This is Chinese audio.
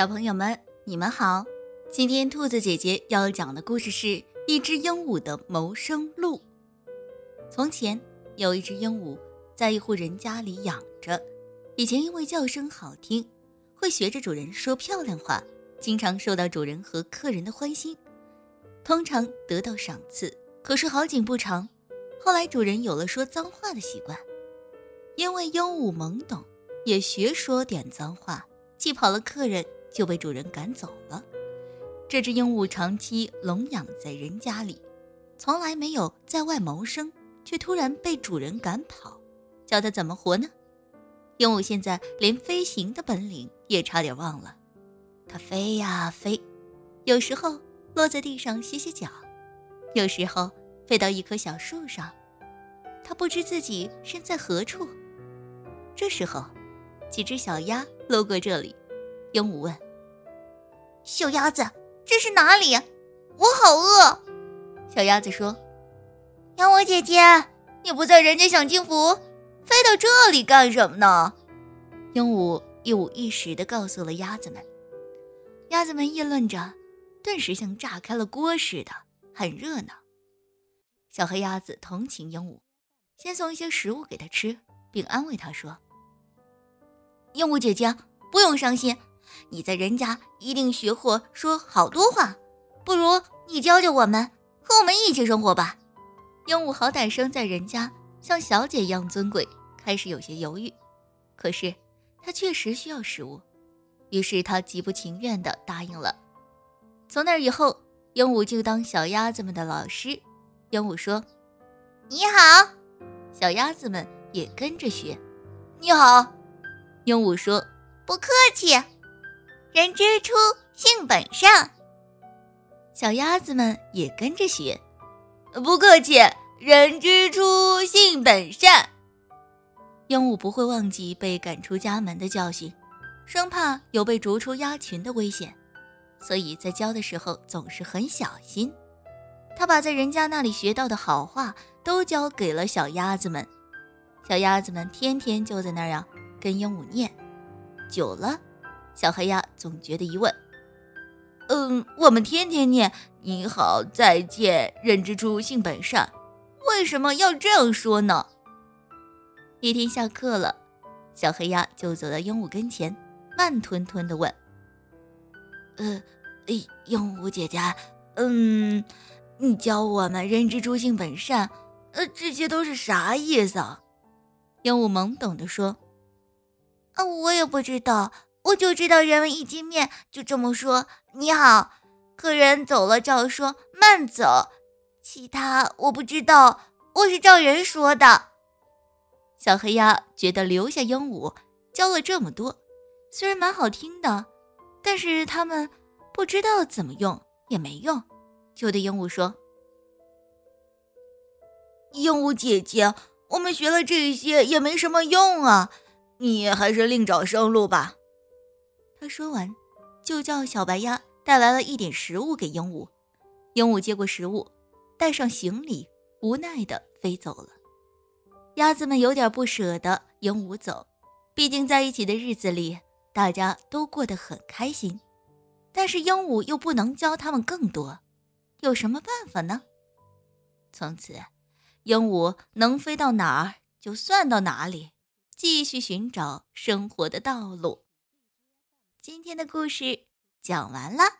小朋友们，你们好！今天兔子姐姐要讲的故事是《一只鹦鹉的谋生路》。从前有一只鹦鹉，在一户人家里养着。以前因为叫声好听，会学着主人说漂亮话，经常受到主人和客人的欢心，通常得到赏赐。可是好景不长，后来主人有了说脏话的习惯，因为鹦鹉懵懂，也学说点脏话，气跑了客人。就被主人赶走了。这只鹦鹉长期笼养在人家里，从来没有在外谋生，却突然被主人赶跑，叫它怎么活呢？鹦鹉现在连飞行的本领也差点忘了。它飞呀飞，有时候落在地上歇歇脚，有时候飞到一棵小树上。它不知自己身在何处。这时候，几只小鸭路过这里。鹦鹉问：“小鸭子，这是哪里？我好饿。”小鸭子说：“鹦鹉姐姐，你不在人间享清福，飞到这里干什么呢？”鹦鹉一五一十地告诉了鸭子们。鸭子们议论着，顿时像炸开了锅似的，很热闹。小黑鸭子同情鹦鹉，先送一些食物给它吃，并安慰它说：“鹦鹉姐姐，不用伤心。”你在人家一定学会说好多话，不如你教教我们，和我们一起生活吧。鹦鹉好歹生在人家，像小姐一样尊贵，开始有些犹豫。可是它确实需要食物，于是它极不情愿地答应了。从那以后，鹦鹉就当小鸭子们的老师。鹦鹉说：“你好。”小鸭子们也跟着学：“你好。”鹦鹉说：“不客气。”人之初，性本善。小鸭子们也跟着学，不客气。人之初，性本善。鹦鹉不会忘记被赶出家门的教训，生怕有被逐出鸭群的危险，所以在教的时候总是很小心。他把在人家那里学到的好话都教给了小鸭子们，小鸭子们天天就在那儿呀跟鹦鹉念，久了。小黑鸭总觉得疑问：“嗯，我们天天念‘你好，再见，人之初，性本善’，为什么要这样说呢？”一天下课了，小黑鸭就走到鹦鹉跟前，慢吞吞地问：“呃，鹦鹉姐姐，嗯，你教我们‘人之初，性本善’，呃，这些都是啥意思啊？”鹦鹉懵懂地说：“啊，我也不知道。”我就知道人们一见面就这么说“你好”，客人走了照说“慢走”，其他我不知道。我是照人说的。小黑鸭觉得留下鹦鹉教了这么多，虽然蛮好听的，但是他们不知道怎么用也没用，就对鹦鹉说：“鹦鹉姐姐，我们学了这些也没什么用啊，你还是另找生路吧。”他说完，就叫小白鸭带来了一点食物给鹦鹉。鹦鹉接过食物，带上行李，无奈地飞走了。鸭子们有点不舍得鹦鹉走，毕竟在一起的日子里，大家都过得很开心。但是鹦鹉又不能教他们更多，有什么办法呢？从此，鹦鹉能飞到哪儿就算到哪里，继续寻找生活的道路。今天的故事讲完了。